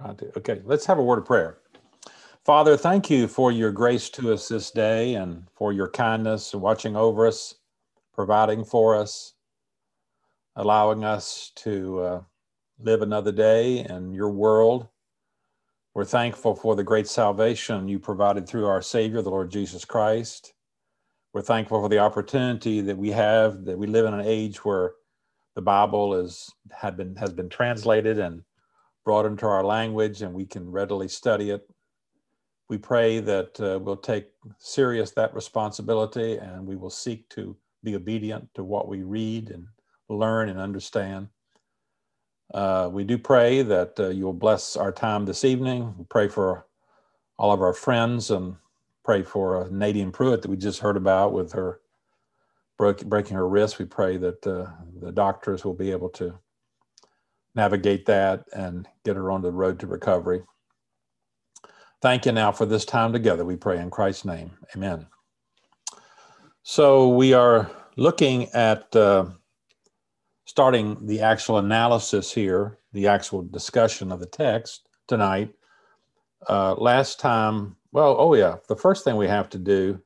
I'll try to. Okay, let's have a word of prayer. Father, thank you for your grace to us this day and for your kindness, and watching over us, providing for us, allowing us to uh, live another day in your world. We're thankful for the great salvation you provided through our Savior, the Lord Jesus Christ. We're thankful for the opportunity that we have, that we live in an age where the Bible is had been has been translated and brought into our language, and we can readily study it. We pray that uh, we'll take serious that responsibility, and we will seek to be obedient to what we read and learn and understand. Uh, we do pray that uh, you'll bless our time this evening. We pray for all of our friends and pray for uh, Nadine Pruitt that we just heard about with her breaking her wrist. We pray that uh, the doctors will be able to navigate that and get her on the road to recovery. Thank you now for this time together. We pray in Christ's name. Amen. So we are looking at uh, starting the actual analysis here, the actual discussion of the text tonight. Uh, last time, well, oh yeah, the first thing we have to do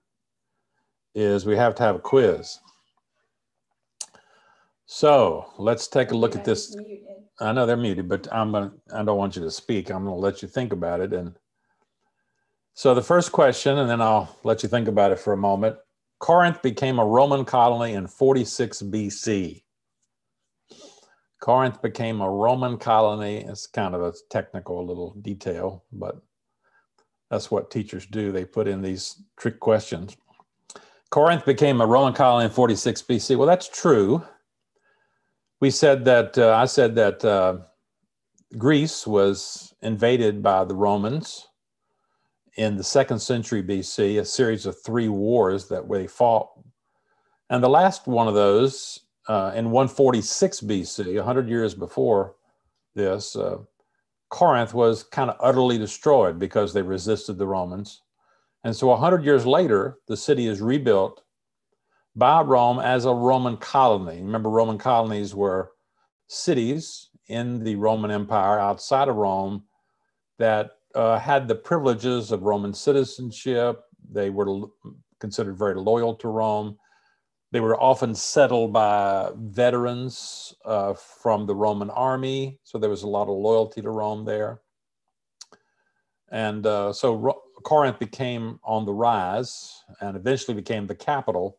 is we have to have a quiz. So let's take a look at this. I know they're muted, but I'm gonna, I don't want you to speak. I'm gonna let you think about it. And so the first question, and then I'll let you think about it for a moment. Corinth became a Roman colony in 46 BC. Corinth became a Roman colony. It's kind of a technical little detail, but that's what teachers do. They put in these trick questions. Corinth became a Roman colony in 46 BC. Well, that's true. We said that, uh, I said that uh, Greece was invaded by the Romans in the second century BC, a series of three wars that they fought. And the last one of those uh, in 146 BC, 100 years before this, uh, Corinth was kind of utterly destroyed because they resisted the Romans. And so 100 years later, the city is rebuilt by Rome as a Roman colony. Remember, Roman colonies were cities in the Roman Empire outside of Rome that uh, had the privileges of Roman citizenship. They were considered very loyal to Rome. They were often settled by veterans uh, from the Roman army, so there was a lot of loyalty to Rome there. And uh, so Ro- Corinth became on the rise and eventually became the capital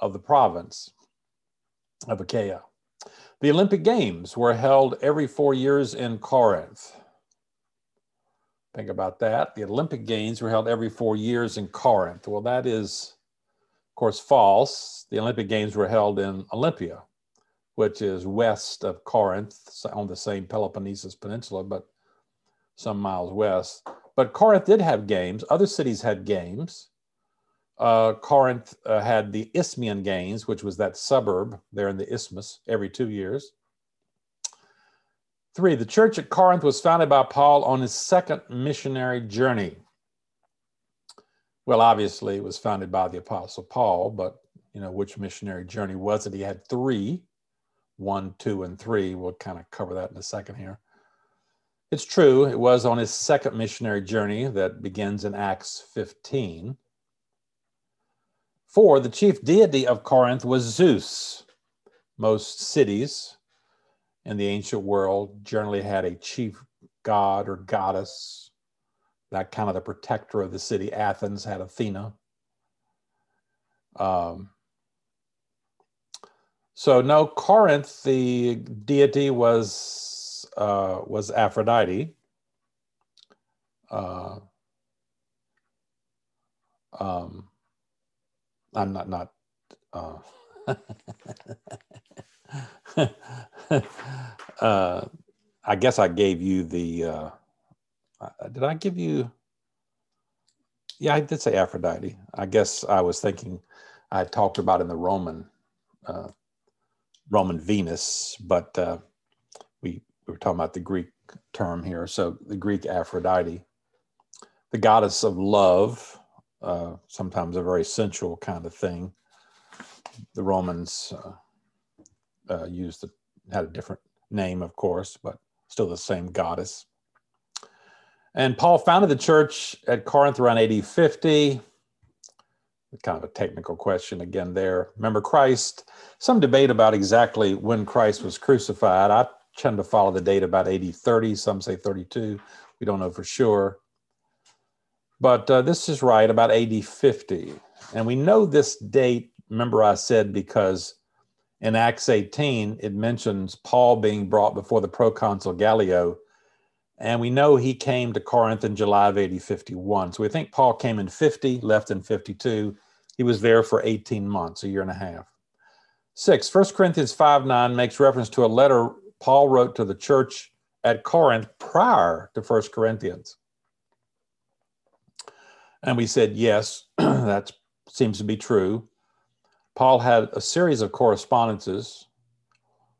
of the province of Achaia. The Olympic Games were held every four years in Corinth. Think about that. The Olympic Games were held every four years in Corinth. Well, that is of course, false. The Olympic Games were held in Olympia, which is west of Corinth on the same Peloponnesus Peninsula, but some miles west. But Corinth did have games. Other cities had games. Uh, Corinth uh, had the Isthmian Games, which was that suburb there in the Isthmus every two years. Three, the church at Corinth was founded by Paul on his second missionary journey. Well, obviously, it was founded by the Apostle Paul, but you know, which missionary journey was it? He had three, one, two, and three. We'll kind of cover that in a second here. It's true, it was on his second missionary journey that begins in Acts 15. Four, the chief deity of Corinth was Zeus. Most cities in the ancient world generally had a chief god or goddess that kind of the protector of the city. Athens had Athena. Um, so no, Corinth, the deity was uh, was Aphrodite. Uh, um, I'm not not. Uh, uh, I guess I gave you the uh, uh, did I give you? Yeah, I did say Aphrodite. I guess I was thinking I talked about in the Roman uh, Roman Venus, but uh, we, we were talking about the Greek term here. So the Greek Aphrodite, the goddess of love, uh, sometimes a very sensual kind of thing. The Romans uh, uh, used the, had a different name, of course, but still the same goddess. And Paul founded the church at Corinth around AD 50. Kind of a technical question again there. Remember Christ? Some debate about exactly when Christ was crucified. I tend to follow the date about AD 30. Some say 32. We don't know for sure. But uh, this is right, about AD 50. And we know this date, remember I said, because in Acts 18, it mentions Paul being brought before the proconsul Gallio. And we know he came to Corinth in July of AD 51. So we think Paul came in 50, left in 52. He was there for 18 months, a year and a half. Six, 1 Corinthians 5 9 makes reference to a letter Paul wrote to the church at Corinth prior to 1 Corinthians. And we said, yes, that seems to be true. Paul had a series of correspondences,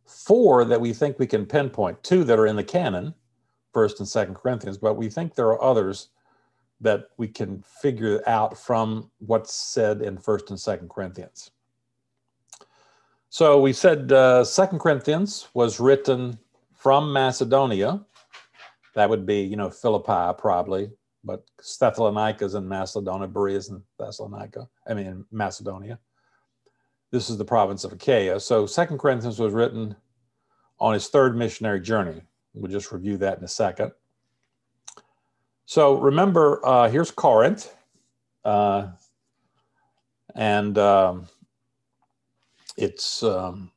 four that we think we can pinpoint, two that are in the canon, First and Second Corinthians, but we think there are others that we can figure out from what's said in First and Second Corinthians. So we said uh, Second Corinthians was written from Macedonia. That would be, you know, Philippi probably, but Thessalonica is in Macedonia, Berea is in Thessalonica, I mean, in Macedonia. This is the province of Achaia. So Second Corinthians was written on his third missionary journey. We'll just review that in a second. So remember, uh, here's Corinth. Uh, and um, it's um,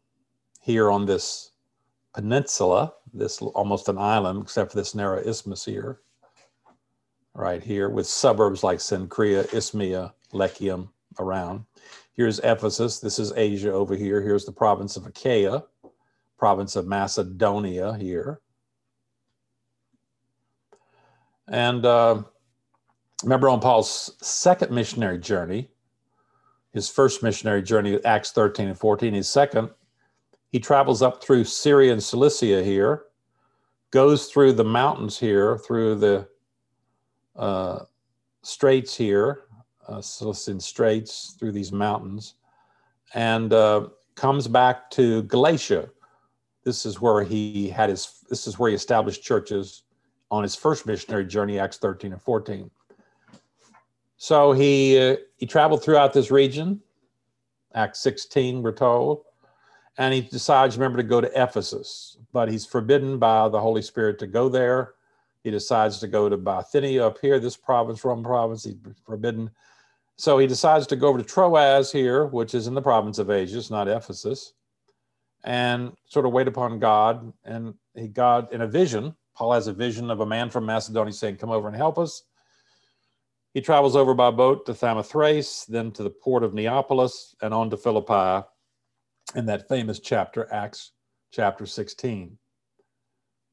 here on this peninsula, this almost an island, except for this narrow isthmus here right here with suburbs like Cenchrea, Isthmia, Lechaeum around. Here's Ephesus. This is Asia over here. Here's the province of Achaia, province of Macedonia here. And uh, remember on Paul's second missionary journey, his first missionary journey, Acts 13 and 14, his second, he travels up through Syria and Cilicia here, goes through the mountains here, through the uh, straits here, uh, Cilician Straits, through these mountains, and uh, comes back to Galatia. This is where he had his. This is where he established churches on his first missionary journey, Acts 13 and 14. So he uh, he traveled throughout this region. Acts 16, we're told, and he decides, remember, to go to Ephesus, but he's forbidden by the Holy Spirit to go there he decides to go to Bithynia up here, this province, Roman province. He's forbidden. So he decides to go over to Troas here, which is in the province of Asia, it's not Ephesus, and sort of wait upon God. And he, God, in a vision, Paul has a vision of a man from Macedonia saying, Come over and help us. He travels over by boat to Samothrace, then to the port of Neapolis, and on to Philippi in that famous chapter, Acts chapter 16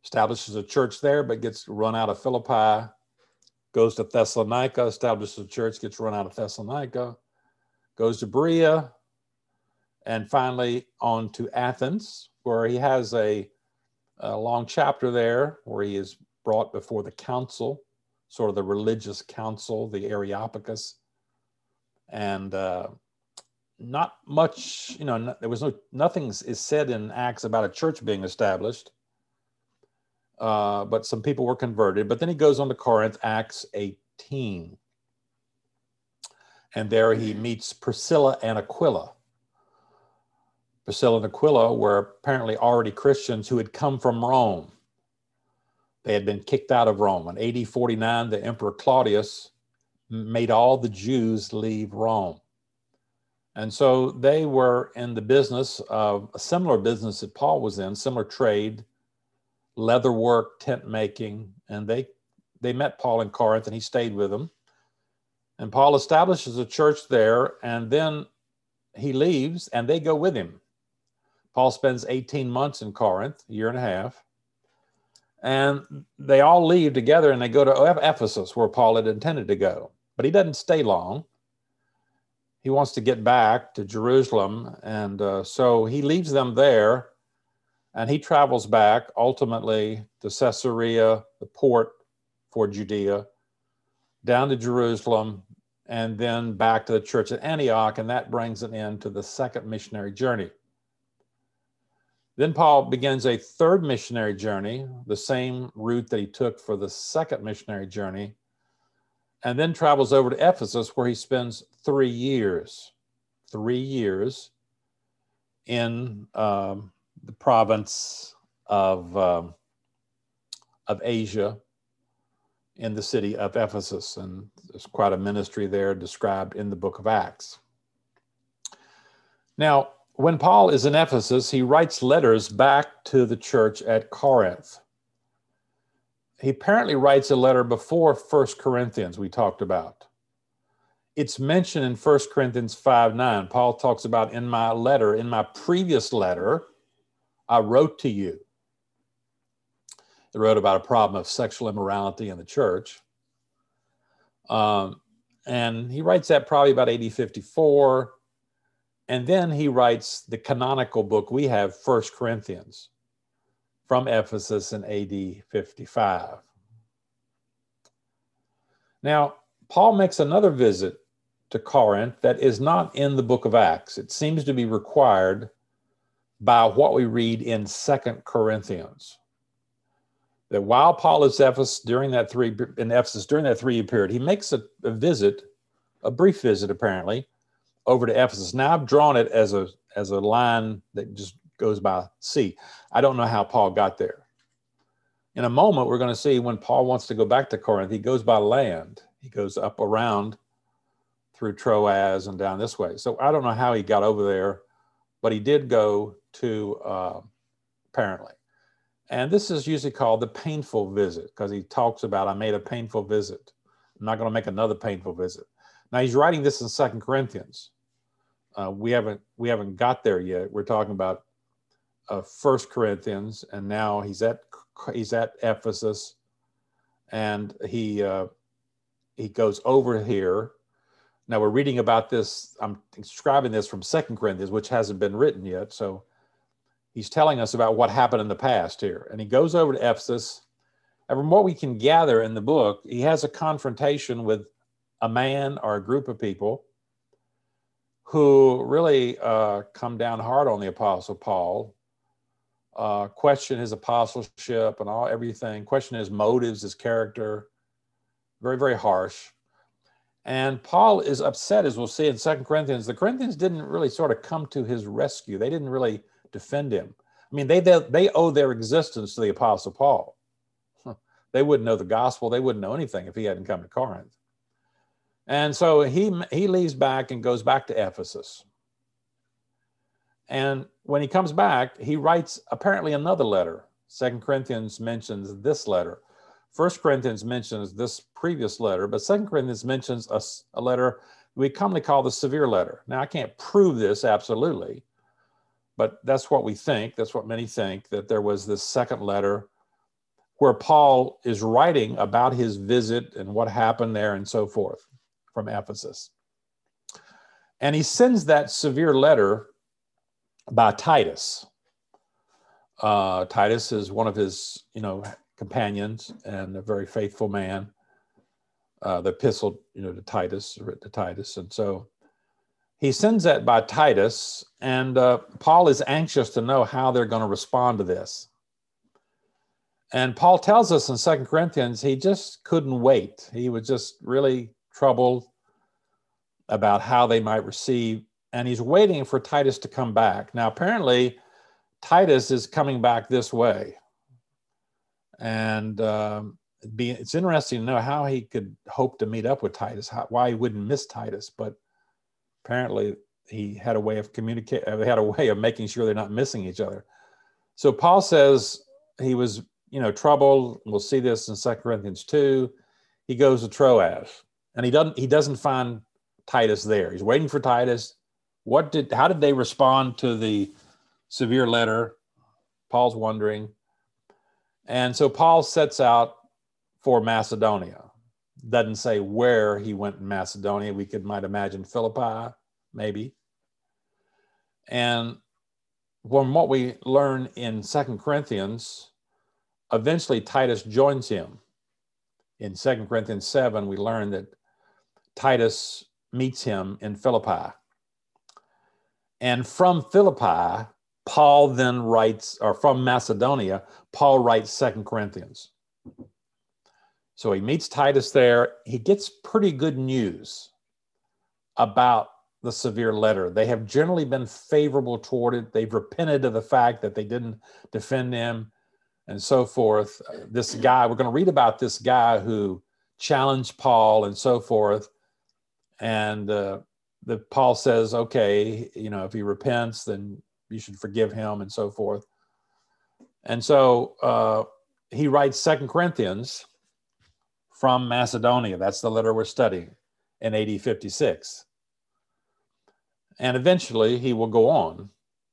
establishes a church there, but gets run out of Philippi, goes to Thessalonica, establishes a church, gets run out of Thessalonica, goes to Berea, and finally on to Athens, where he has a, a long chapter there where he is brought before the council, sort of the religious council, the Areopagus. And uh, not much, you know, there was no, nothing is said in Acts about a church being established uh, but some people were converted. But then he goes on to Corinth, Acts 18. And there he meets Priscilla and Aquila. Priscilla and Aquila were apparently already Christians who had come from Rome. They had been kicked out of Rome. In AD 49, the Emperor Claudius made all the Jews leave Rome. And so they were in the business of a similar business that Paul was in, similar trade, leather work, tent making, and they they met Paul in Corinth and he stayed with them. And Paul establishes a church there and then he leaves and they go with him. Paul spends 18 months in Corinth, a year and a half. And they all leave together and they go to Ephesus where Paul had intended to go. But he doesn't stay long. He wants to get back to Jerusalem. And uh, so he leaves them there and he travels back ultimately to Caesarea, the port for Judea, down to Jerusalem, and then back to the church at Antioch. And that brings an end to the second missionary journey. Then Paul begins a third missionary journey, the same route that he took for the second missionary journey, and then travels over to Ephesus, where he spends three years. Three years in um, the province of, um, of Asia in the city of Ephesus. And there's quite a ministry there described in the book of Acts. Now, when Paul is in Ephesus, he writes letters back to the church at Corinth. He apparently writes a letter before First Corinthians, we talked about. It's mentioned in First Corinthians 5 9. Paul talks about in my letter, in my previous letter, I wrote to you. He wrote about a problem of sexual immorality in the church. Um, and he writes that probably about AD 54. And then he writes the canonical book we have, First Corinthians, from Ephesus in AD 55. Now, Paul makes another visit to Corinth that is not in the book of Acts. It seems to be required by what we read in Second Corinthians. That while Paul is Ephesus during that three in Ephesus during that three-year period, he makes a, a visit, a brief visit apparently, over to Ephesus. Now I've drawn it as a as a line that just goes by sea. I don't know how Paul got there. In a moment, we're going to see when Paul wants to go back to Corinth, he goes by land. He goes up around through Troas and down this way. So I don't know how he got over there, but he did go to uh, apparently. And this is usually called the painful visit because he talks about, I made a painful visit. I'm not going to make another painful visit. Now he's writing this in Second Corinthians. Uh, we haven't we haven't got there yet. We're talking about uh, First Corinthians, and now he's at he's at Ephesus, and he uh, he goes over here. Now we're reading about this. I'm describing this from Second Corinthians, which hasn't been written yet. So he's telling us about what happened in the past here. And he goes over to Ephesus. And from what we can gather in the book, he has a confrontation with a man or a group of people who really uh, come down hard on the Apostle Paul, uh, question his apostleship and all everything, question his motives, his character. Very, very harsh. And Paul is upset, as we'll see in Second Corinthians. The Corinthians didn't really sort of come to his rescue. They didn't really defend him. I mean, they, they, they owe their existence to the Apostle Paul. They wouldn't know the gospel. They wouldn't know anything if he hadn't come to Corinth. And so he, he leaves back and goes back to Ephesus. And when he comes back, he writes apparently another letter. Second Corinthians mentions this letter. First Corinthians mentions this previous letter, but Second Corinthians mentions a, a letter we commonly call the severe letter. Now, I can't prove this absolutely, but that's what we think. That's what many think that there was this second letter where Paul is writing about his visit and what happened there and so forth from Ephesus. And he sends that severe letter by Titus. Uh, Titus is one of his, you know, companions and a very faithful man. Uh, the epistle, you know, to Titus, written to Titus, and so he sends that by Titus, and uh, Paul is anxious to know how they're going to respond to this. And Paul tells us in Second Corinthians he just couldn't wait. He was just really troubled about how they might receive, and he's waiting for Titus to come back. Now, apparently, Titus is coming back this way, and um, be, it's interesting to know how he could hope to meet up with Titus, how, why he wouldn't miss Titus, but apparently he had a way of communicate they uh, had a way of making sure they're not missing each other. So paul says he was you know troubled. We'll see this in 2 corinthians 2 he goes to troas and he doesn't he doesn't find titus there. He's waiting for titus. What did how did they respond to the severe letter? Paul's wondering. And so paul sets out for macedonia doesn't say where he went in Macedonia. We could might imagine Philippi, maybe. And from what we learn in Second Corinthians, eventually Titus joins him. In Second Corinthians 7, we learn that Titus meets him in Philippi. And from Philippi, Paul then writes, or from Macedonia, Paul writes Second Corinthians. So he meets Titus there. He gets pretty good news about the severe letter. They have generally been favorable toward it. They've repented of the fact that they didn't defend him and so forth. This guy, we're going to read about this guy who challenged Paul and so forth. And uh, the Paul says, okay, you know, if he repents, then you should forgive him and so forth. And so uh, he writes Second Corinthians from Macedonia. That's the letter we're studying in AD 56. And eventually he will go on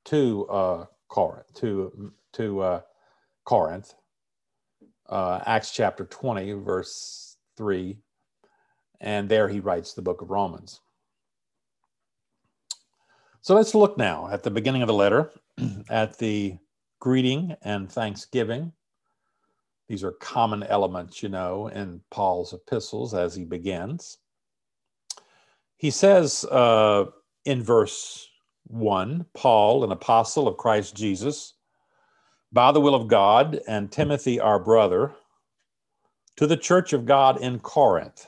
to uh, Corinth, to, to uh, Corinth, uh, Acts chapter 20, verse 3. And there he writes the book of Romans. So let's look now at the beginning of the letter, at the greeting and thanksgiving. These are common elements, you know, in Paul's epistles as he begins. He says uh, in verse 1 Paul, an apostle of Christ Jesus, by the will of God, and Timothy, our brother, to the church of God in Corinth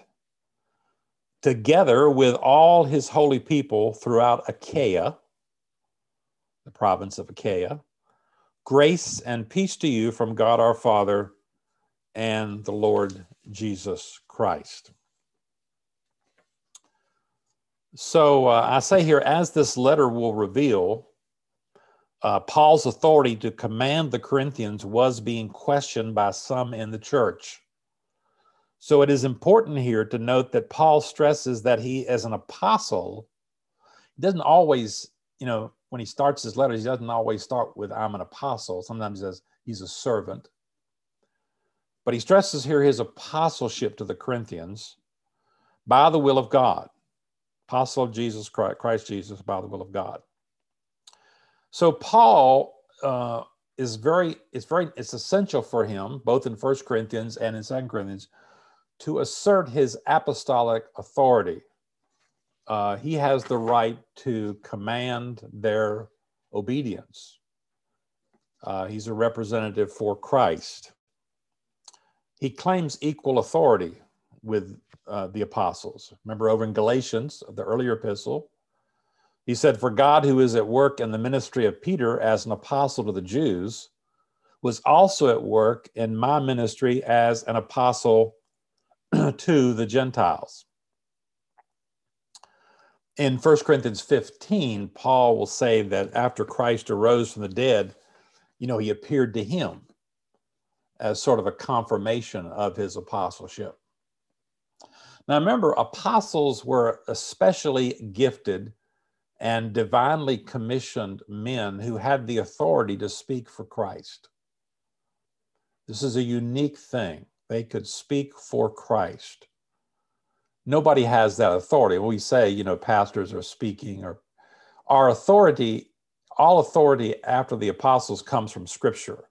together with all his holy people throughout Achaia, the province of Achaia. Grace and peace to you from God our Father and the Lord Jesus Christ. So uh, I say here, as this letter will reveal, uh, Paul's authority to command the Corinthians was being questioned by some in the church. So it is important here to note that Paul stresses that he, as an apostle, doesn't always, you know, when he starts his letters, he doesn't always start with, I'm an apostle. Sometimes he says he's a servant. But he stresses here his apostleship to the Corinthians by the will of God. Apostle of Jesus Christ, Christ Jesus, by the will of God. So Paul uh, is very, it's very, it's essential for him, both in First Corinthians and in Second Corinthians, to assert his apostolic authority. Uh, he has the right to command their obedience. Uh, he's a representative for Christ. He claims equal authority with uh, the apostles. Remember over in Galatians, the earlier epistle, he said, For God, who is at work in the ministry of Peter as an apostle to the Jews, was also at work in my ministry as an apostle to the Gentiles. In 1 Corinthians 15, Paul will say that after Christ arose from the dead, you know, he appeared to him as sort of a confirmation of his apostleship. Now, remember, apostles were especially gifted and divinely commissioned men who had the authority to speak for Christ. This is a unique thing. They could speak for Christ. Nobody has that authority. When we say, you know, pastors are speaking, or our authority, all authority after the apostles comes from Scripture.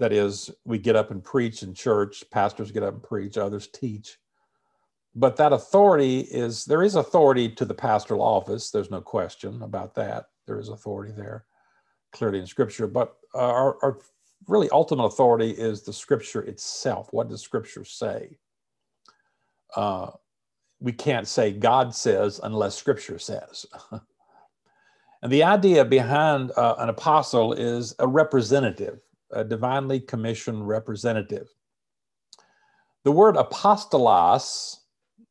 That is, we get up and preach in church, pastors get up and preach, others teach. But that authority is, there is authority to the pastoral office. There's no question about that. There is authority there, clearly in Scripture. But our, our really ultimate authority is the scripture itself. What does scripture say? Uh, we can't say God says unless scripture says. and the idea behind uh, an apostle is a representative, a divinely commissioned representative. The word apostolos,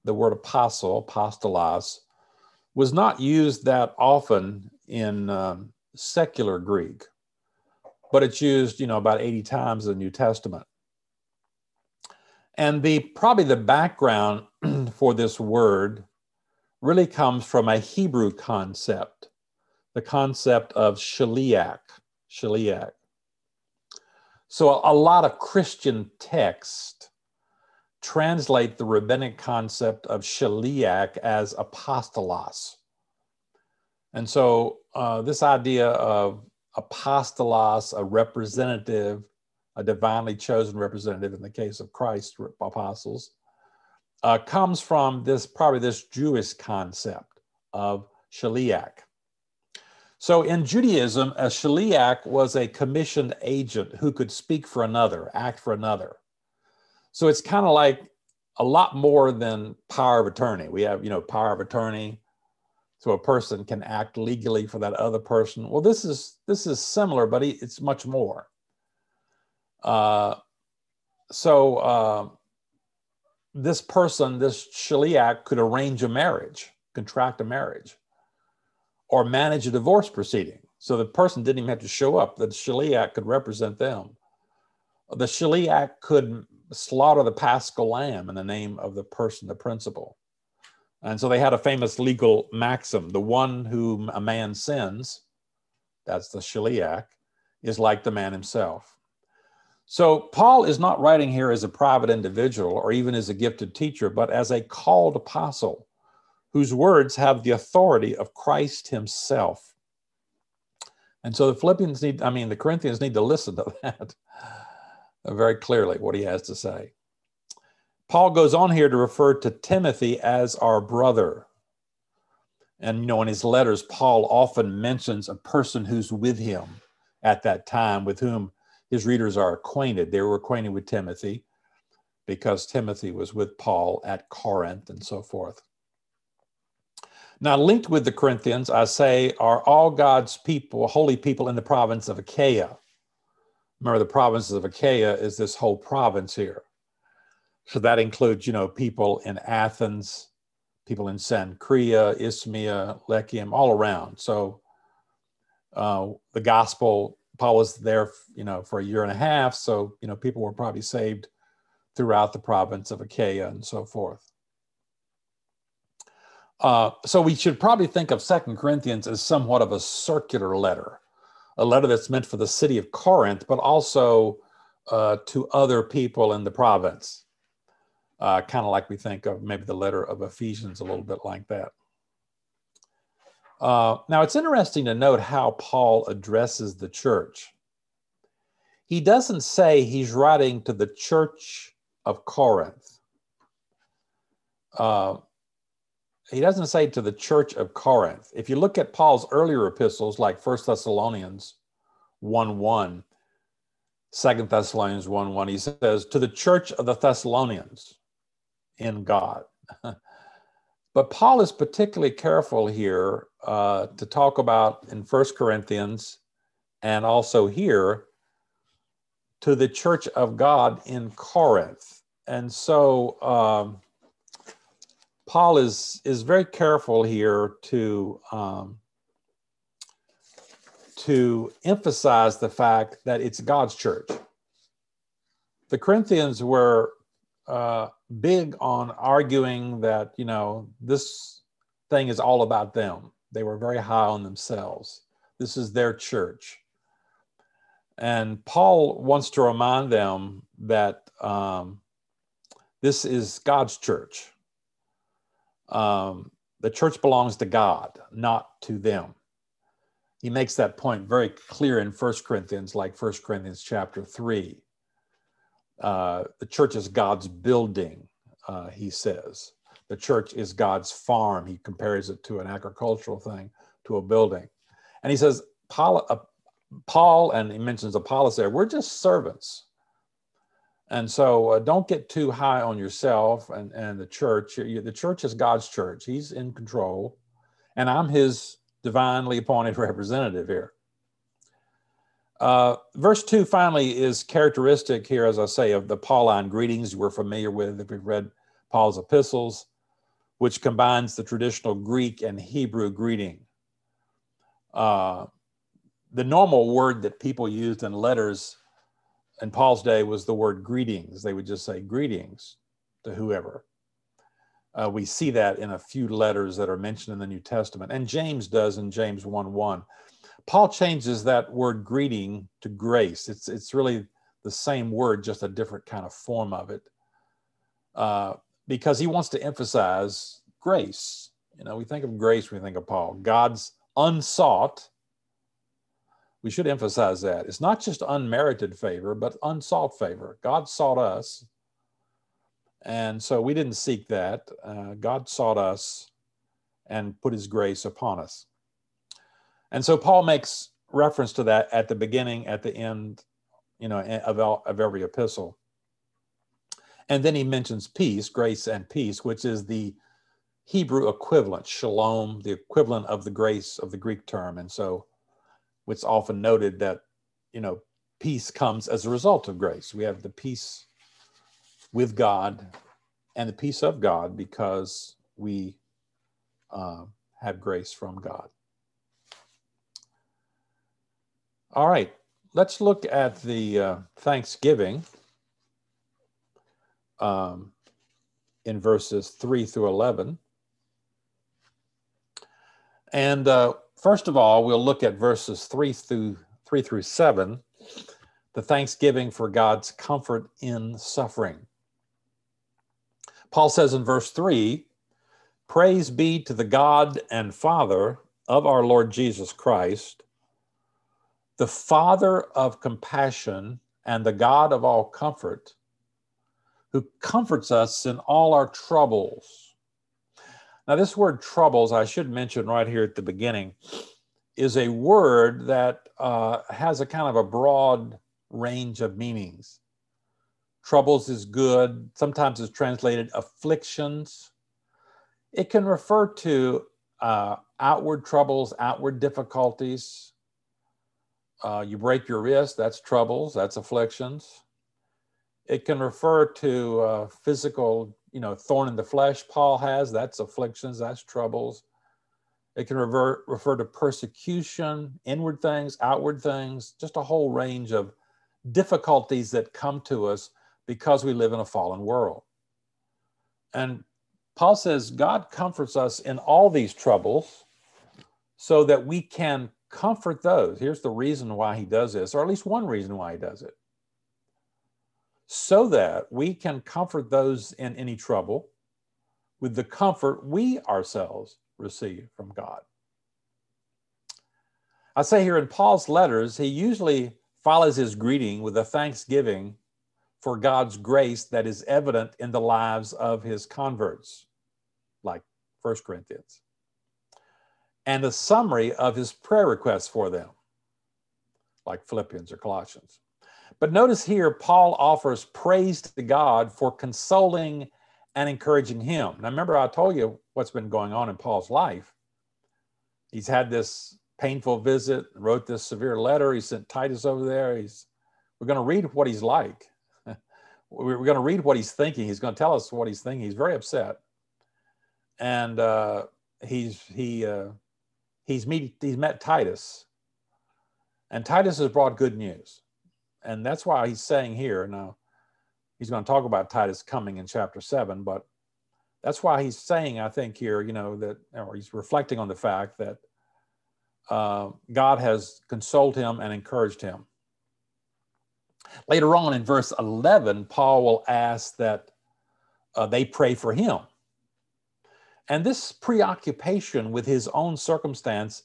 the word apostle, apostolos, was not used that often in um, secular Greek but it's used, you know, about 80 times in the New Testament. And the probably the background for this word really comes from a Hebrew concept, the concept of shaliach, shaliach. So a lot of Christian texts translate the rabbinic concept of shaliach as apostolos. And so uh, this idea of apostolos, a representative, a divinely chosen representative in the case of Christ's apostles, uh, comes from this probably this Jewish concept of shaliach. So in Judaism, a shaliach was a commissioned agent who could speak for another, act for another. So it's kind of like a lot more than power of attorney. We have, you know, power of attorney, so a person can act legally for that other person. Well, this is this is similar, but it's much more. Uh, so uh, this person, this shaliach, could arrange a marriage, contract a marriage, or manage a divorce proceeding. So the person didn't even have to show up. The shaliach could represent them. The shaliach could slaughter the paschal lamb in the name of the person, the principal. And so they had a famous legal maxim the one whom a man sins, that's the shaliach, is like the man himself. So Paul is not writing here as a private individual or even as a gifted teacher, but as a called apostle whose words have the authority of Christ himself. And so the Philippians need, I mean, the Corinthians need to listen to that very clearly, what he has to say. Paul goes on here to refer to Timothy as our brother. And, you know, in his letters, Paul often mentions a person who's with him at that time, with whom his readers are acquainted. They were acquainted with Timothy because Timothy was with Paul at Corinth and so forth. Now, linked with the Corinthians, I say, are all God's people, holy people in the province of Achaia. Remember, the provinces of Achaia is this whole province here. So that includes, you know, people in Athens, people in Cenchrea, Isthmia, Lechaeum, all around. So uh, the gospel, Paul was there, you know, for a year and a half. So, you know, people were probably saved throughout the province of Achaia and so forth. Uh, so we should probably think of Second Corinthians as somewhat of a circular letter, a letter that's meant for the city of Corinth, but also uh, to other people in the province uh, kind of like we think of maybe the letter of Ephesians, a little bit like that. Uh, now, it's interesting to note how Paul addresses the church. He doesn't say he's writing to the church of Corinth. He doesn't say to the church of Corinth. If you look at Paul's earlier epistles, like First Thessalonians 1 1, 2 Thessalonians 1 1, he says, To the church of the Thessalonians in God. but Paul is particularly careful here uh, to talk about in First Corinthians and also here to the church of God in Corinth. And so um, Paul is, is very careful here to, um, to emphasize the fact that it's God's church. The Corinthians were uh, big on arguing that, you know, this thing is all about them. They were very high on themselves. This is their church. And Paul wants to remind them that um, this is God's church. Um, the church belongs to God, not to them. He makes that point very clear in First Corinthians, like First Corinthians chapter 3 uh, the church is God's building, uh, he says. The church is God's farm. He compares it to an agricultural thing, to a building. And he says, Paul, uh, Paul and he mentions Apollos there, we're just servants. And so uh, don't get too high on yourself and, and the church. The church is God's church, He's in control. And I'm His divinely appointed representative here. Uh, verse 2 finally is characteristic here, as I say, of the Pauline greetings we're familiar with if we've read Paul's epistles, which combines the traditional Greek and Hebrew greeting. Uh, the normal word that people used in letters in Paul's day was the word greetings. They would just say greetings to whoever. Uh, we see that in a few letters that are mentioned in the New Testament, and James does in James 1 1. Paul changes that word greeting to grace. It's, it's really the same word, just a different kind of form of it, uh, because he wants to emphasize grace. You know, we think of grace we think of Paul, God's unsought. We should emphasize that. It's not just unmerited favor, but unsought favor. God sought us. And so we didn't seek that. Uh, God sought us and put his grace upon us. And so Paul makes reference to that at the beginning, at the end, you know, of, all, of every epistle. And then he mentions peace, grace and peace, which is the Hebrew equivalent, shalom, the equivalent of the grace of the Greek term. And so it's often noted that, you know, peace comes as a result of grace. We have the peace with God and the peace of God because we uh, have grace from God. All right, let's look at the uh, Thanksgiving um, in verses 3 through 11. And uh, first of all, we'll look at verses 3 through 3 through 7, the thanksgiving for God's comfort in suffering. Paul says in verse 3 Praise be to the God and Father of our Lord Jesus Christ, the Father of compassion and the God of all comfort, who comforts us in all our troubles. Now, this word troubles, I should mention right here at the beginning, is a word that uh, has a kind of a broad range of meanings. Troubles is good, sometimes it's translated afflictions. It can refer to uh, outward troubles, outward difficulties. Uh, you break your wrist, that's troubles, that's afflictions. It can refer to uh, physical, you know, thorn in the flesh, Paul has, that's afflictions, that's troubles. It can revert, refer to persecution, inward things, outward things, just a whole range of difficulties that come to us because we live in a fallen world. And Paul says God comforts us in all these troubles so that we can comfort those. Here's the reason why he does this, or at least one reason why he does it. So that we can comfort those in any trouble with the comfort we ourselves receive from God. I say here in Paul's letters, he usually follows his greeting with a thanksgiving for God's grace that is evident in the lives of his converts, like First Corinthians, and a summary of his prayer requests for them, like Philippians or Colossians. But notice here, Paul offers praise to God for consoling and encouraging him. Now, remember, I told you what's been going on in Paul's life. He's had this painful visit, wrote this severe letter. He sent Titus over there. He's, we're going to read what he's like we're going to read what he's thinking. He's going to tell us what he's thinking. He's very upset, and uh, he's he uh, he's meet he's met Titus, and Titus has brought good news, and that's why he's saying here now. He's going to talk about Titus coming in chapter seven, but that's why he's saying, I think here, you know, that or he's reflecting on the fact that uh, God has consoled him and encouraged him. Later on in verse 11, Paul will ask that uh, they pray for him. And this preoccupation with his own circumstance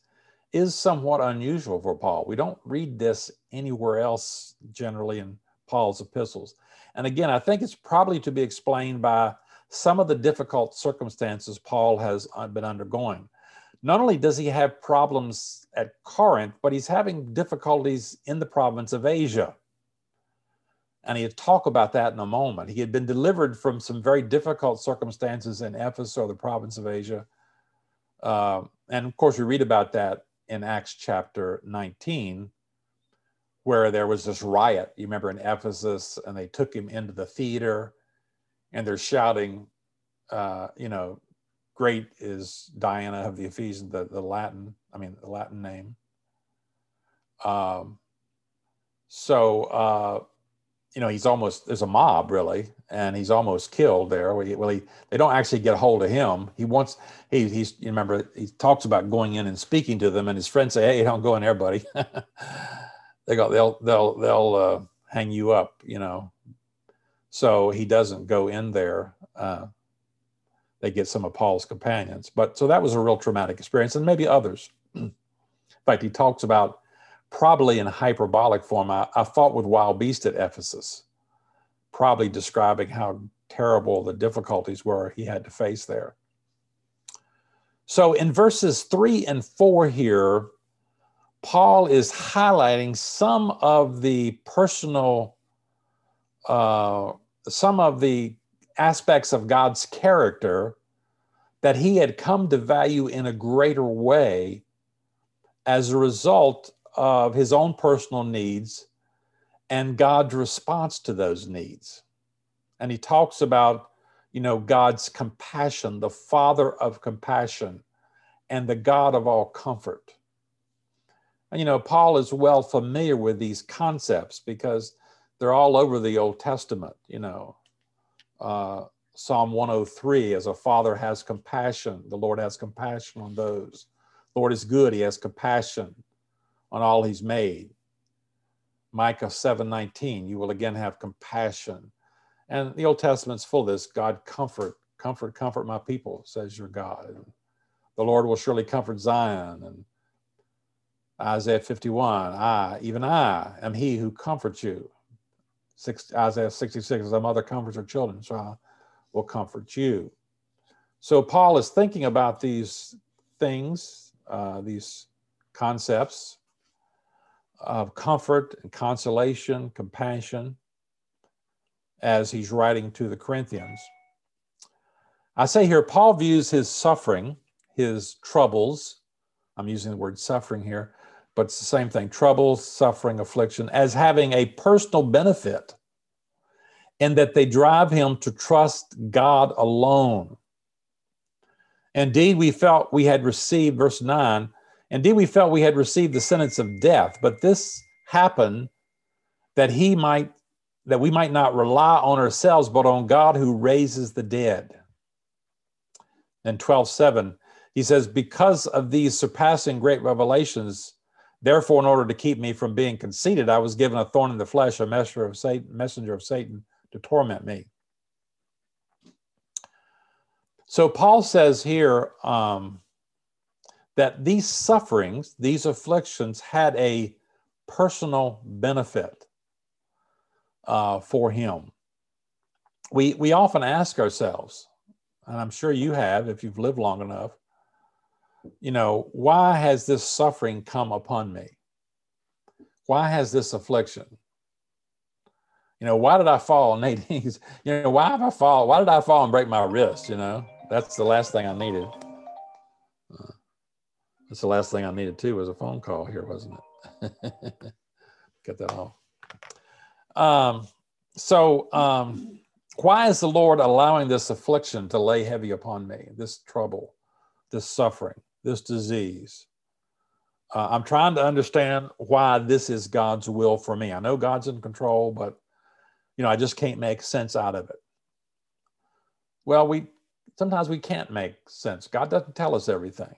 is somewhat unusual for Paul. We don't read this anywhere else generally in Paul's epistles. And again, I think it's probably to be explained by some of the difficult circumstances Paul has uh, been undergoing. Not only does he have problems at Corinth, but he's having difficulties in the province of Asia. And he'll talk about that in a moment. He had been delivered from some very difficult circumstances in Ephesus or the province of Asia. Uh, and of course, we read about that in Acts chapter 19, where there was this riot. You remember in Ephesus, and they took him into the theater and they're shouting, uh, you know, great is Diana of the Ephesians, the, the Latin, I mean, the Latin name. Um, so, uh, you know, he's almost there's a mob really, and he's almost killed there. Well, he, they don't actually get a hold of him. He wants he he's you remember he talks about going in and speaking to them, and his friends say, "Hey, don't go in there, buddy. they go they'll they'll they'll uh, hang you up," you know. So he doesn't go in there. Uh, they get some of Paul's companions, but so that was a real traumatic experience, and maybe others. in fact, he talks about probably in hyperbolic form. I, I fought with wild beasts at Ephesus, probably describing how terrible the difficulties were he had to face there. So in verses three and four here, Paul is highlighting some of the personal, uh, some of the aspects of God's character that he had come to value in a greater way as a result of his own personal needs and God's response to those needs. And he talks about, you know, God's compassion, the Father of compassion, and the God of all comfort. And, you know, Paul is well familiar with these concepts because they're all over the Old Testament, you know. Uh, Psalm 103 as a father has compassion, the Lord has compassion on those. Lord is good, he has compassion on all he's made. Micah 7:19, you will again have compassion. And the Old Testament's full of this. God comfort, comfort, comfort my people, says your God. And the Lord will surely comfort Zion. And Isaiah 51, I, even I, am he who comforts you. Six, Isaiah 66, as a mother comforts her children, so I will comfort you. So Paul is thinking about these things, uh, these concepts of comfort and consolation, compassion, as he's writing to the Corinthians. I say here, Paul views his suffering, his troubles, I'm using the word suffering here, but it's the same thing troubles, suffering, affliction, as having a personal benefit in that they drive him to trust God alone. Indeed, we felt we had received, verse 9, indeed, we felt we had received the sentence of death, but this happened that he might that we might not rely on ourselves, but on God who raises the dead. In 12 7, he says, Because of these surpassing great revelations, therefore, in order to keep me from being conceited, I was given a thorn in the flesh, a messenger of Satan, messenger of Satan to torment me. So Paul says here um, that these sufferings, these afflictions, had a personal benefit uh, for him. We, we often ask ourselves, and I'm sure you have if you've lived long enough, you know, why has this suffering come upon me? Why has this affliction? You know, why did I fall? Nate, you know, why have I fall? Why did I fall and break my wrist? You know, that's the last thing I needed. That's the last thing I needed too was a phone call here, wasn't it? Get that off. Um, so, um, why is the Lord allowing this affliction to lay heavy upon me, this trouble, this suffering, this disease? Uh, I'm trying to understand why this is God's will for me. I know God's in control, but you know, I just can't make sense out of it. Well, we sometimes we can't make sense. God doesn't tell us everything.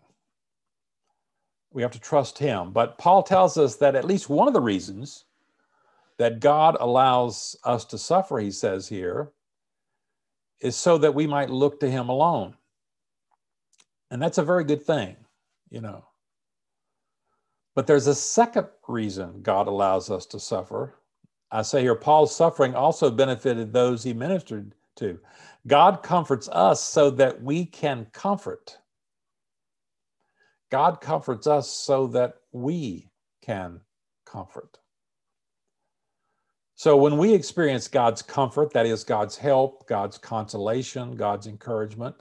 We have to trust Him. But Paul tells us that at least one of the reasons that God allows us to suffer, he says here, is so that we might look to him alone. And that's a very good thing, you know. But there's a second reason God allows us to suffer. I say here, Paul's suffering also benefited those he ministered to. God comforts us so that we can comfort. God comforts us so that we can comfort. So when we experience God's comfort, that is God's help, God's consolation, God's encouragement,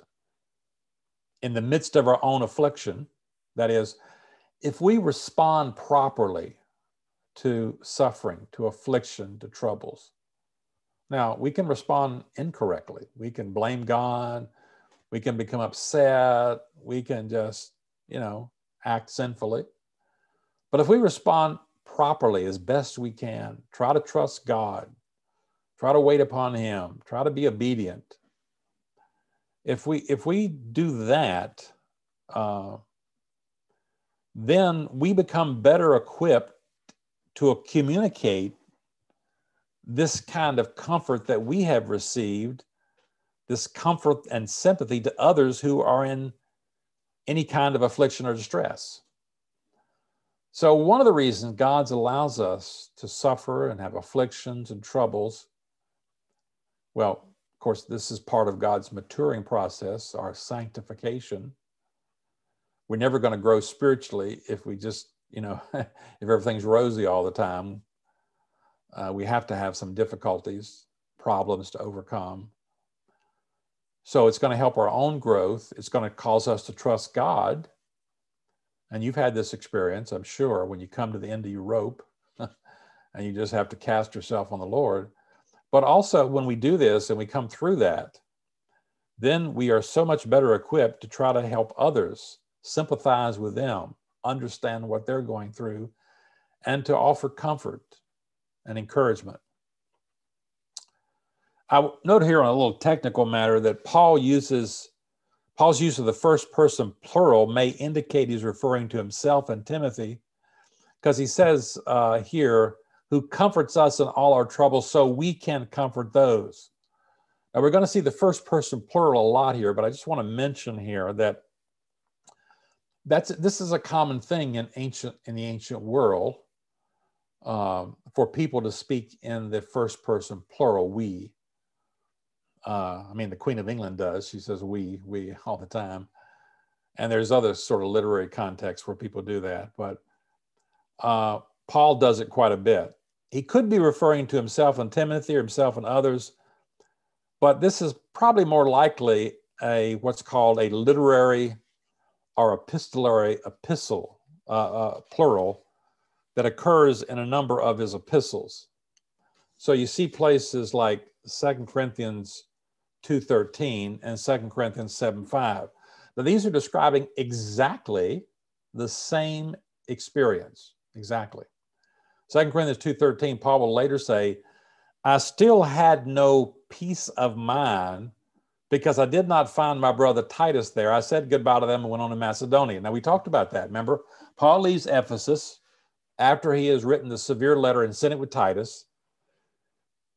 in the midst of our own affliction, that is, if we respond properly to suffering, to affliction, to troubles. Now, we can respond incorrectly. We can blame God. We can become upset. We can just, you know, act sinfully. But if we respond properly as best we can. Try to trust God. Try to wait upon Him. Try to be obedient. If we if we do that, uh, then we become better equipped to communicate this kind of comfort that we have received, this comfort and sympathy to others who are in any kind of affliction or distress. So, one of the reasons God allows us to suffer and have afflictions and troubles, well, of course, this is part of God's maturing process, our sanctification. We're never going to grow spiritually if we just, you know, if everything's rosy all the time, uh, we have to have some difficulties, problems to overcome. So it's going to help our own growth. It's going to cause us to trust God. And you've had this experience, I'm sure, when you come to the end of your rope and you just have to cast yourself on the Lord. But also, when we do this and we come through that, then we are so much better equipped to try to help others, sympathize with them, understand what they're going through, and to offer comfort and encouragement. I note here on a little technical matter that Paul uses Paul's use of the first person plural may indicate he's referring to himself and Timothy, because he says uh, here, "Who comforts us in all our troubles, so we can comfort those." Now we're going to see the first person plural a lot here, but I just want to mention here that that's this is a common thing in ancient in the ancient world um, for people to speak in the first person plural we uh, i mean the queen of england does. She says we we all the time. And there's other sort of literary contexts where people do that. But uh, paul does it quite a bit. He could be referring to himself and timothy or himself and others. But this is probably more likely a what's called a literary or epistolary epistle, uh, uh, plural, that occurs in a number of his epistles. So you see places like Second Corinthians 2.13 and Second Corinthians 7.5. Now these are describing exactly the same experience, exactly. Second Corinthians 2.13, Paul will later say, I still had no peace of mind because I did not find my brother Titus there. I said goodbye to them and went on to Macedonia. Now, we talked about that. Remember, Paul leaves Ephesus after he has written the severe letter and sent it with Titus.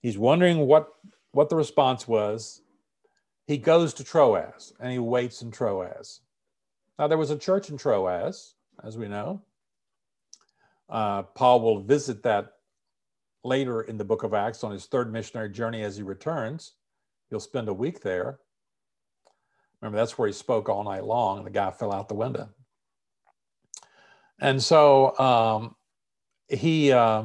He's wondering what, what the response was. He goes to Troas and he waits in Troas. Now, there was a church in Troas, as we know. Uh, Paul will visit that later in the book of Acts on his third missionary journey as he returns. He'll spend a week there. Remember, that's where he spoke all night long, and the guy fell out the window. And so um, he uh,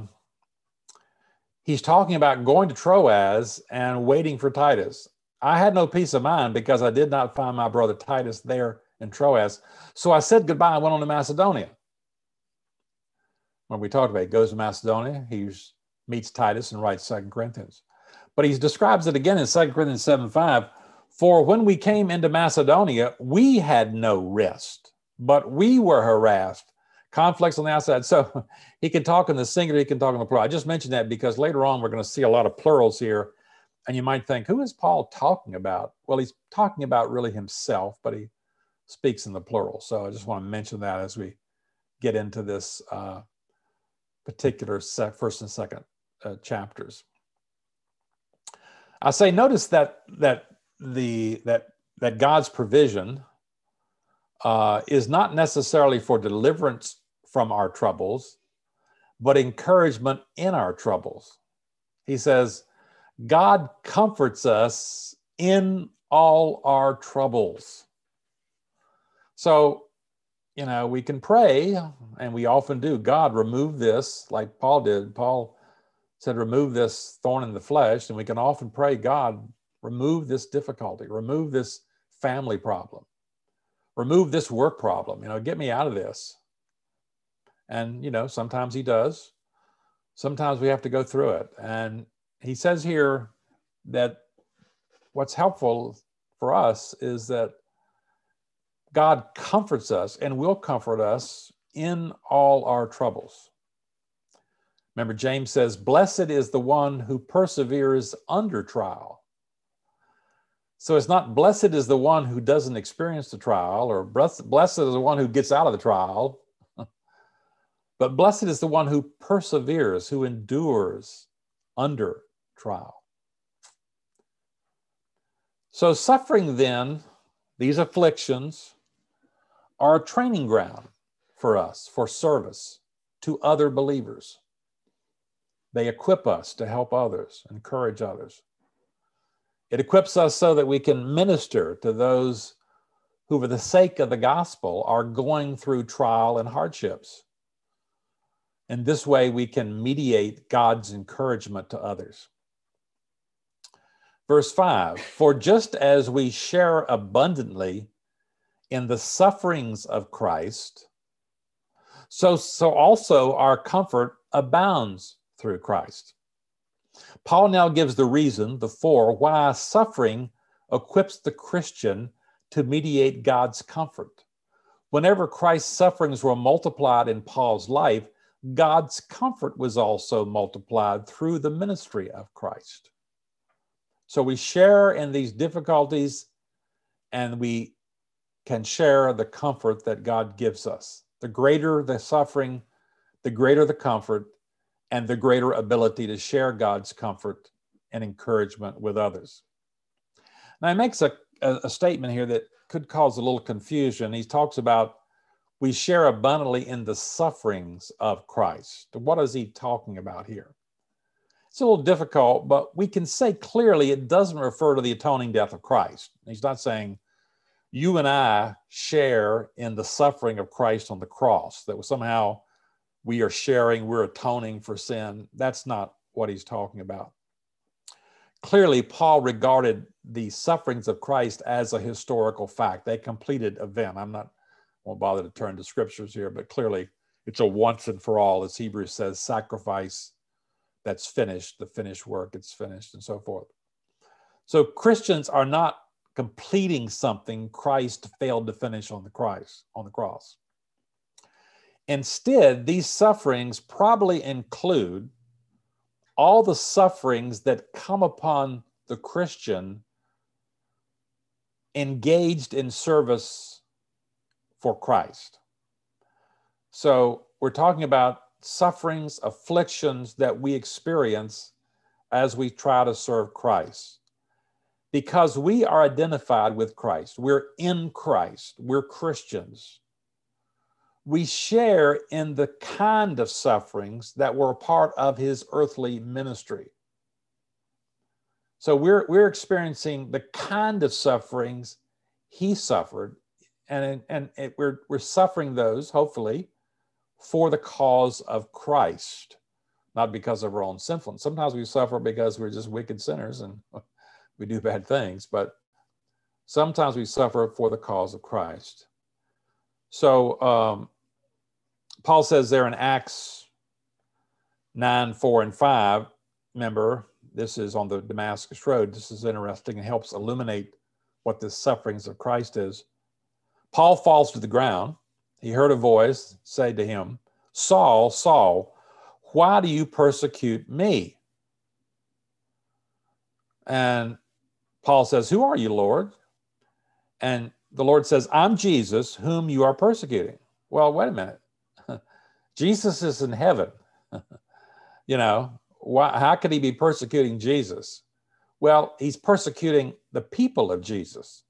he's talking about going to Troas and waiting for Titus. I had no peace of mind because I did not find my brother Titus there in Troas. So I said goodbye and went on to Macedonia. When we talked about it, he goes to Macedonia, he meets Titus and writes Second Corinthians. But he describes it again in Second Corinthians 7 5 for when we came into Macedonia, we had no rest, but we were harassed. Conflicts on the outside. So he can talk in the singular, he can talk in the plural. I just mentioned that because later on we're going to see a lot of plurals here. And you might think, who is Paul talking about? Well, he's talking about really himself, but he speaks in the plural. So I just want to mention that as we get into this uh, particular first and second uh, chapters. I say, notice that that the that that God's provision uh, is not necessarily for deliverance from our troubles, but encouragement in our troubles. He says, God comforts us in all our troubles. So, you know, we can pray, and we often do God, remove this, like Paul did. Paul said, remove this thorn in the flesh. And we can often pray, God, remove this difficulty, remove this family problem, remove this work problem, you know, get me out of this. And, you know, sometimes he does. Sometimes we have to go through it. And he says here that what's helpful for us is that God comforts us and will comfort us in all our troubles. Remember, James says, Blessed is the one who perseveres under trial. So it's not blessed is the one who doesn't experience the trial, or blessed, is the one who gets out of the trial, but blessed is the one who perseveres, who endures under trial. So, suffering then, these afflictions, are a training ground for us for service to other believers. They equip us to help others, encourage others. It equips us so that we can minister to those who, for the sake of the gospel, are going through trial and hardships. In this way, we can mediate God's encouragement to others. Verse 5 For just as we share abundantly in the sufferings of Christ, so, so also our comfort abounds through Christ. Paul now gives the reason, the for, why suffering equips the Christian to mediate God's comfort. Whenever Christ's sufferings were multiplied in Paul's life, God's comfort was also multiplied through the ministry of Christ. So we share in these difficulties and we can share the comfort that God gives us. The greater the suffering, the greater the comfort, and the greater ability to share God's comfort and encouragement with others. Now, he makes a, a, statement here that could cause a little confusion. He talks about we share abundantly in the sufferings of Christ. What is he talking about here? It's a little difficult, but we can say clearly it doesn't refer to the atoning death of Christ. He's not saying you and I share in the suffering of Christ on the cross, that somehow we are sharing, we're atoning for sin. That's not what he's talking about. Clearly, Paul regarded the sufferings of Christ as a historical fact, a completed event. I'm not, won't bother to turn to scriptures here, but clearly it's a once and for all, as Hebrews says, sacrifice that's finished, the finished work, it's finished, and so forth. So Christians are not completing something Christ failed to finish on the Christ on the cross. Instead, these sufferings probably include all the sufferings that come upon the Christian engaged in service for Christ. So we're talking about sufferings, afflictions that we experience as we try to serve Christ. Because we are identified with Christ, we're in Christ, we're Christians we share in the kind of sufferings that were part of his earthly ministry. So we're, we're experiencing the kind of sufferings he suffered, and, and it, we're, we're suffering those, hopefully, for the cause of Christ, not because of our own sinfulness. Sometimes we suffer because we're just wicked sinners and we do bad things, but sometimes we suffer for the cause of Christ. So um, Paul says there in Acts 9, 4, and 5, remember, this is on the Damascus Road. This is interesting and helps illuminate what the sufferings of Christ is. Paul falls to the ground. He heard a voice say to him, Saul, Saul, why do you persecute me? And Paul says, Who are you, Lord? And the Lord says, I'm Jesus, whom you are persecuting. Well, wait a minute. Jesus is in heaven. you know, why, how could he be persecuting Jesus? Well, he's persecuting the people of Jesus.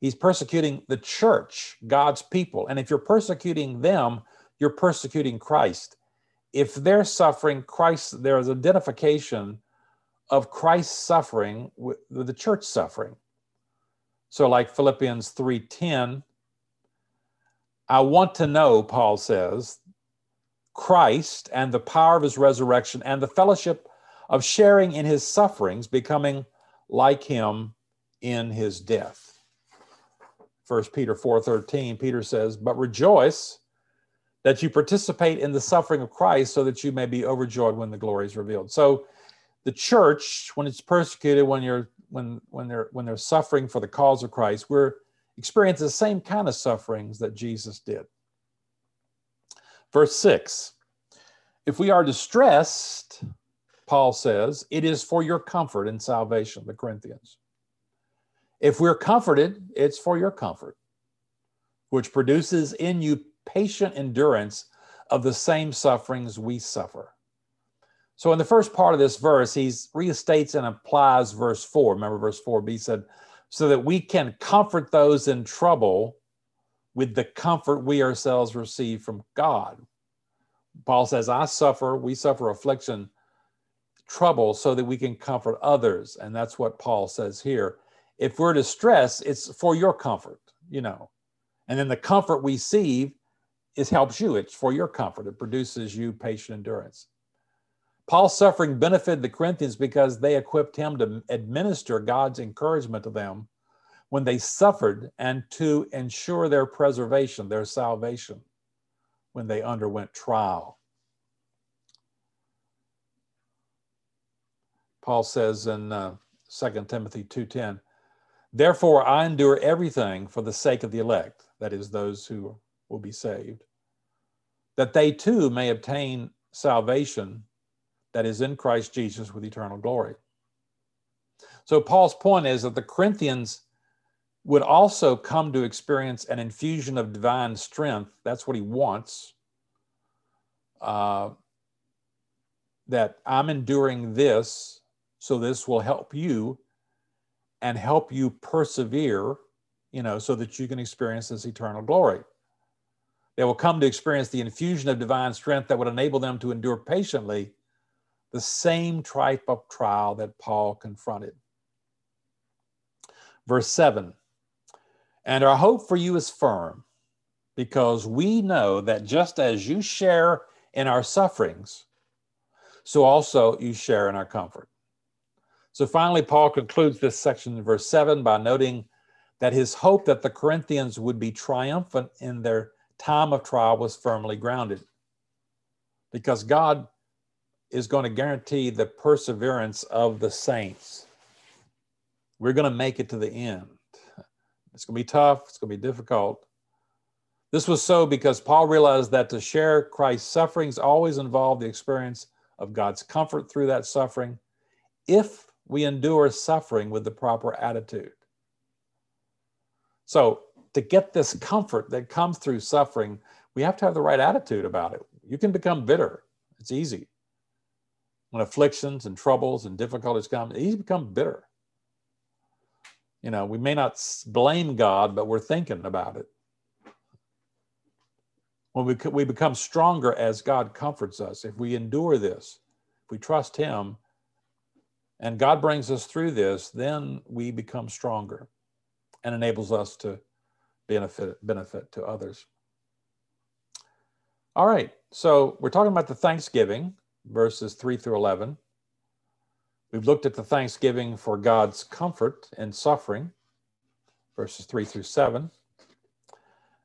He's persecuting the church, God's people. And if you're persecuting them, you're persecuting Christ. If they're suffering, Christ, there's identification of Christ's suffering with the church suffering. So, like Philippians 3:10, I want to know, Paul says, Christ and the power of his resurrection and the fellowship of sharing in his sufferings, becoming like him in his death. 1 Peter 4:13 Peter says, "But rejoice that you participate in the suffering of Christ so that you may be overjoyed when the glory is revealed." So the church when it's persecuted when you're when when they're when they're suffering for the cause of Christ, we're experiencing the same kind of sufferings that Jesus did. Verse 6 If we are distressed, Paul says, it is for your comfort and salvation, the Corinthians. If we're comforted, it's for your comfort, which produces in you patient endurance of the same sufferings we suffer. So, in the first part of this verse, he restates and applies verse 4. Remember, verse 4b said, So that we can comfort those in trouble with the comfort we ourselves receive from God. Paul says, I suffer, we suffer affliction, trouble, so that we can comfort others. And that's what Paul says here. If we're distressed, it's for your comfort, you know. And then the comfort we receive it helps you. It's for your comfort. It produces you patient endurance. Paul's suffering benefited the Corinthians because they equipped him to administer God's encouragement to them when they suffered and to ensure their preservation, their salvation, when they underwent trial. Paul says in uh, 2 Timothy 2:10, "Therefore I endure everything for the sake of the elect, that is those who will be saved, that they too may obtain salvation that is in Christ Jesus with eternal glory. So, Paul's point is that the Corinthians would also come to experience an infusion of divine strength. That's what he wants. Uh, that I'm enduring this, so this will help you and help you persevere, you know, so that you can experience this eternal glory. They will come to experience the infusion of divine strength that would enable them to endure patiently the same type of trial that Paul confronted. Verse 7 And our hope for you is firm, because we know that just as you share in our sufferings, so also you share in our comfort. So finally, Paul concludes this section in verse 7 by noting that his hope that the Corinthians would be triumphant in their time of trial was firmly grounded. Because God is going to guarantee the perseverance of the saints. We're going to make it to the end. It's going to be tough, it's going to be difficult. This was so because Paul realized that to share Christ's sufferings always involved the experience of God's comfort through that suffering if we endure suffering with the proper attitude. So, to get this comfort that comes through suffering, we have to have the right attitude about it. You can become bitter, it's easy when afflictions and troubles and difficulties come, he's become bitter. You know, we may not blame God, but we're thinking about it. When we, we become stronger as God comforts us, if we endure this, if we trust Him, and God brings us through this, then we become stronger and enables us to benefit, benefit to others. All right, so we're talking about the Thanksgiving verses 3 through 11. We've looked at the thanksgiving for God's comfort and suffering, verses 3 through 7.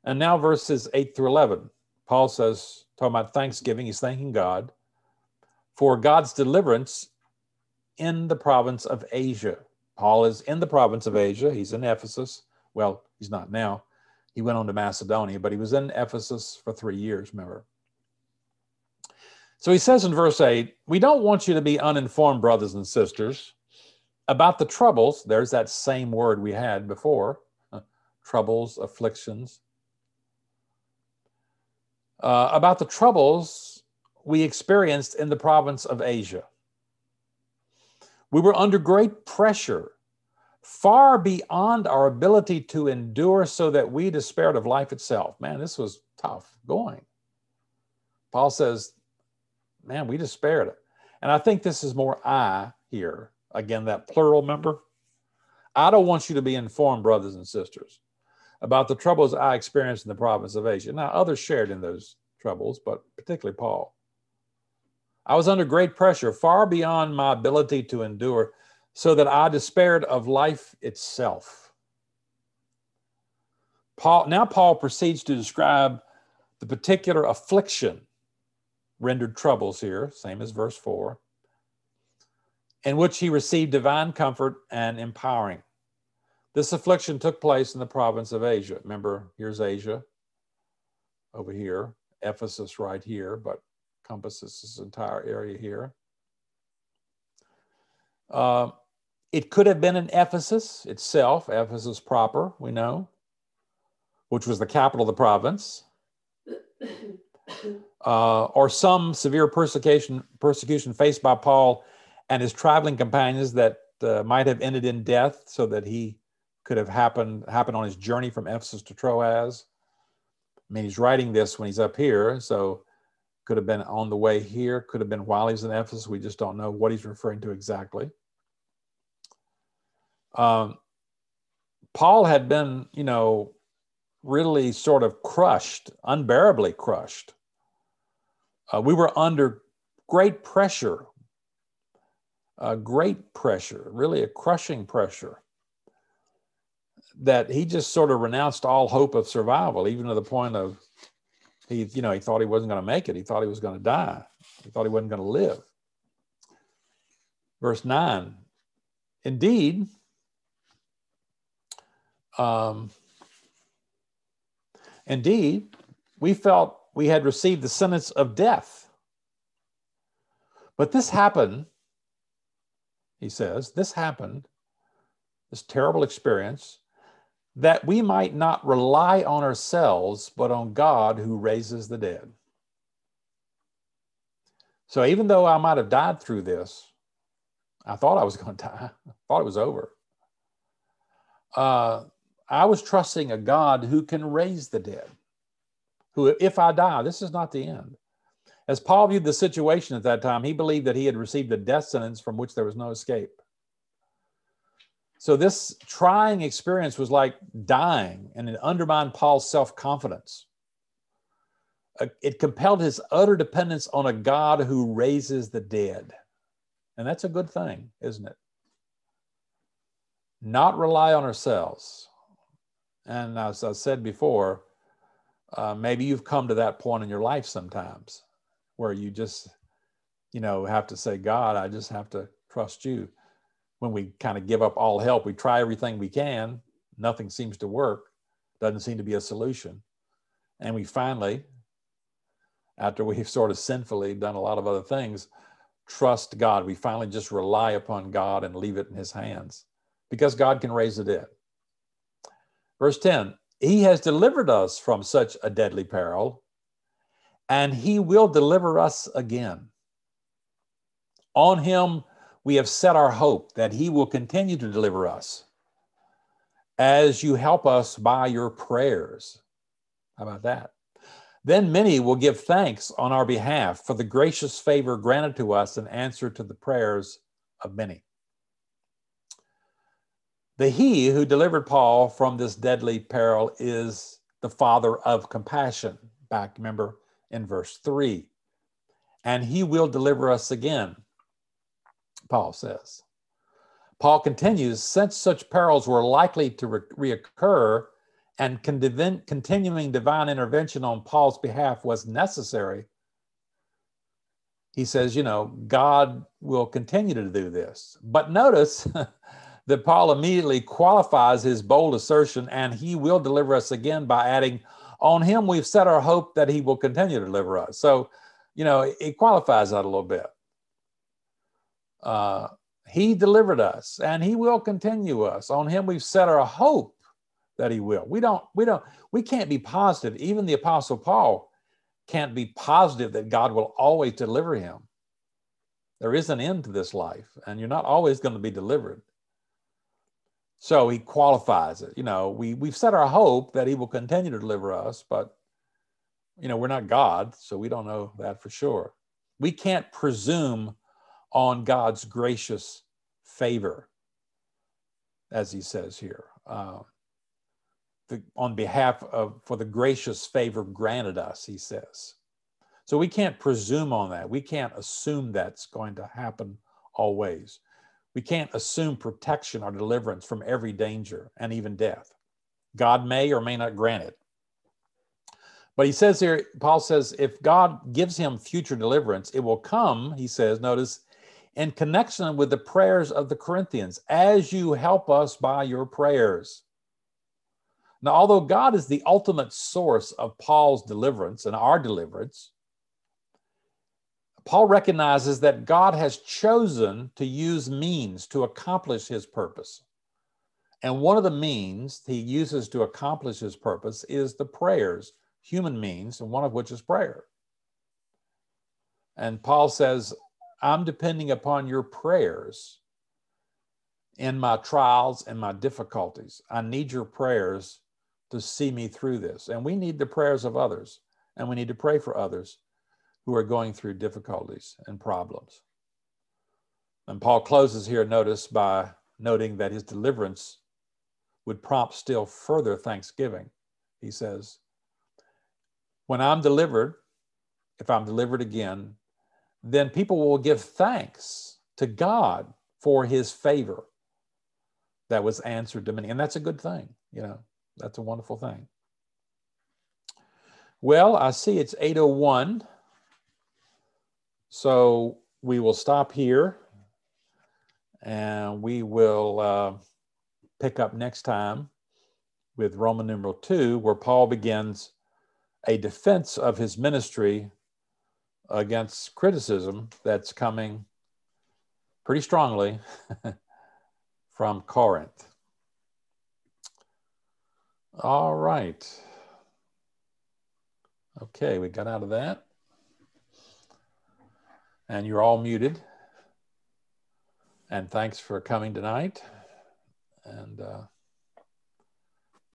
And now verses 8 through 11. Paul says, talking about thanksgiving, he's thanking God for God's deliverance in the province of Asia. Paul is in the province of Asia. He's in Ephesus. Well, he's not now. He went on to Macedonia, but he was in Ephesus for three years, remember. So he says in verse 8, We don't want you to be uninformed, brothers and sisters, about the troubles. There's that same word we had before uh, troubles, afflictions. Uh, about the troubles we experienced in the province of Asia. We were under great pressure, far beyond our ability to endure, so that we despaired of life itself. Man, this was tough going. Paul says, man, we despaired. And I think this is more I here. Again, that plural member. I don't want you to be informed, brothers and sisters, about the troubles I experienced in the province of Asia. Now, others shared in those troubles, but particularly Paul. I was under great pressure, far beyond my ability to endure, so that I despaired of life itself. Paul, now Paul proceeds to describe the particular affliction rendered troubles here, same as verse 4, in which he received divine comfort and empowering. This affliction took place in the province of Asia. Remember, here's Asia over here, Ephesus right here, but encompasses this entire area here. Uh, it could have been in Ephesus itself, Ephesus proper, we know, which was the capital of the province uh, or some severe persecution, persecution faced by Paul and his traveling companions that uh, might have ended in death so that he could have happened, happened on his journey from Ephesus to Troas. I mean, he's writing this when he's up here, so could have been on the way here, could have been while he's in Ephesus. We just don't know what he's referring to exactly. Um, Paul had been, you know, really sort of crushed, unbearably crushed. Uh, we were under great pressure, great pressure, really a crushing pressure, that he just sort of renounced all hope of survival, even to the point of he, you know, he thought he wasn't going to make it. He thought he was going to die. He thought he wasn't going to live. Verse 9 Indeed, um, indeed, we felt we had received the sentence of death. But this happened, he says, this happened, this terrible experience, that we might not rely on ourselves, but on God who raises the dead. So even though I might have died through this, I thought I was going to die, I thought it was over. Uh, I was trusting a God who can raise the dead, who, if I die, this is not the end. As Paul viewed the situation at that time, he believed that he had received a death sentence from which there was no escape. So, this trying experience was like dying, and it undermined Paul's self confidence. Uh, it compelled his utter dependence on a God who raises the dead. And that's a good thing, isn't it? Not rely on ourselves. And as I said before, uh, maybe you've come to that point in your life sometimes where you just, you know, have to say, God, I just have to trust you. When we kind of give up all help, we try everything we can, nothing seems to work, doesn't seem to be a solution. And we finally, after we've sort of sinfully done a lot of other things, trust God. We finally just rely upon God and leave it in His hands because God can raise the dead. Verse 10 He has delivered us from such a deadly peril, and He will deliver us again. On Him we have set our hope that He will continue to deliver us as you help us by your prayers. How about that? Then many will give thanks on our behalf for the gracious favor granted to us in answer to the prayers of many. The He who delivered Paul from this deadly peril is the Father of compassion. Back, remember, in verse 3. And He will deliver us again, Paul says. Paul continues since such perils were likely to re- reoccur and continuing divine intervention on Paul's behalf was necessary, he says, you know, God will continue to do this. But notice that Paul immediately qualifies his bold assertion, and he will deliver us again by adding, on him we've set our hope that he will continue to deliver us. So, you know, it qualifies that a little bit. Uh, he delivered us and he will continue us. On him we've set our hope that he will. We don't, we don't, we can't be positive. Even the apostle Paul can't be positive that God will always deliver him. There is an end to this life, and you're not always going to be delivered. So he qualifies it. You know, we we've set our hope that he will continue to deliver us, but you know, we're not God, so we don't know that for sure. We can't presume on God's gracious favor, as he says here. Uh, the, on behalf of for the gracious favor granted us, he says. So we can't presume on that. We can't assume that's going to happen always. We can't assume protection or deliverance from every danger and even death. God may or may not grant it. But he says here, Paul says, if God gives him future deliverance, it will come, he says, notice, in connection with the prayers of the Corinthians, as you help us by your prayers. Now, although God is the ultimate source of Paul's deliverance and our deliverance, Paul recognizes that God has chosen to use means to accomplish his purpose. And one of the means he uses to accomplish his purpose is the prayers, human means, and one of which is prayer. And Paul says, I'm depending upon your prayers in my trials and my difficulties. I need your prayers to see me through this. And we need the prayers of others, and we need to pray for others who are going through difficulties and problems. And Paul closes here, notice, by noting that his deliverance would prompt still further thanksgiving. He says, When I'm delivered, if I'm delivered again, then people will give thanks to God for his favor that was answered to many. And that's a good thing, you know, that's a wonderful thing. Well, I see it's 801. So we will stop here and we will uh, pick up next time with Roman numeral 2, where Paul begins a defense of his ministry against criticism that's coming pretty strongly from Corinth. All right. Okay, we got out of that. And you're all muted. And thanks for coming tonight. And uh,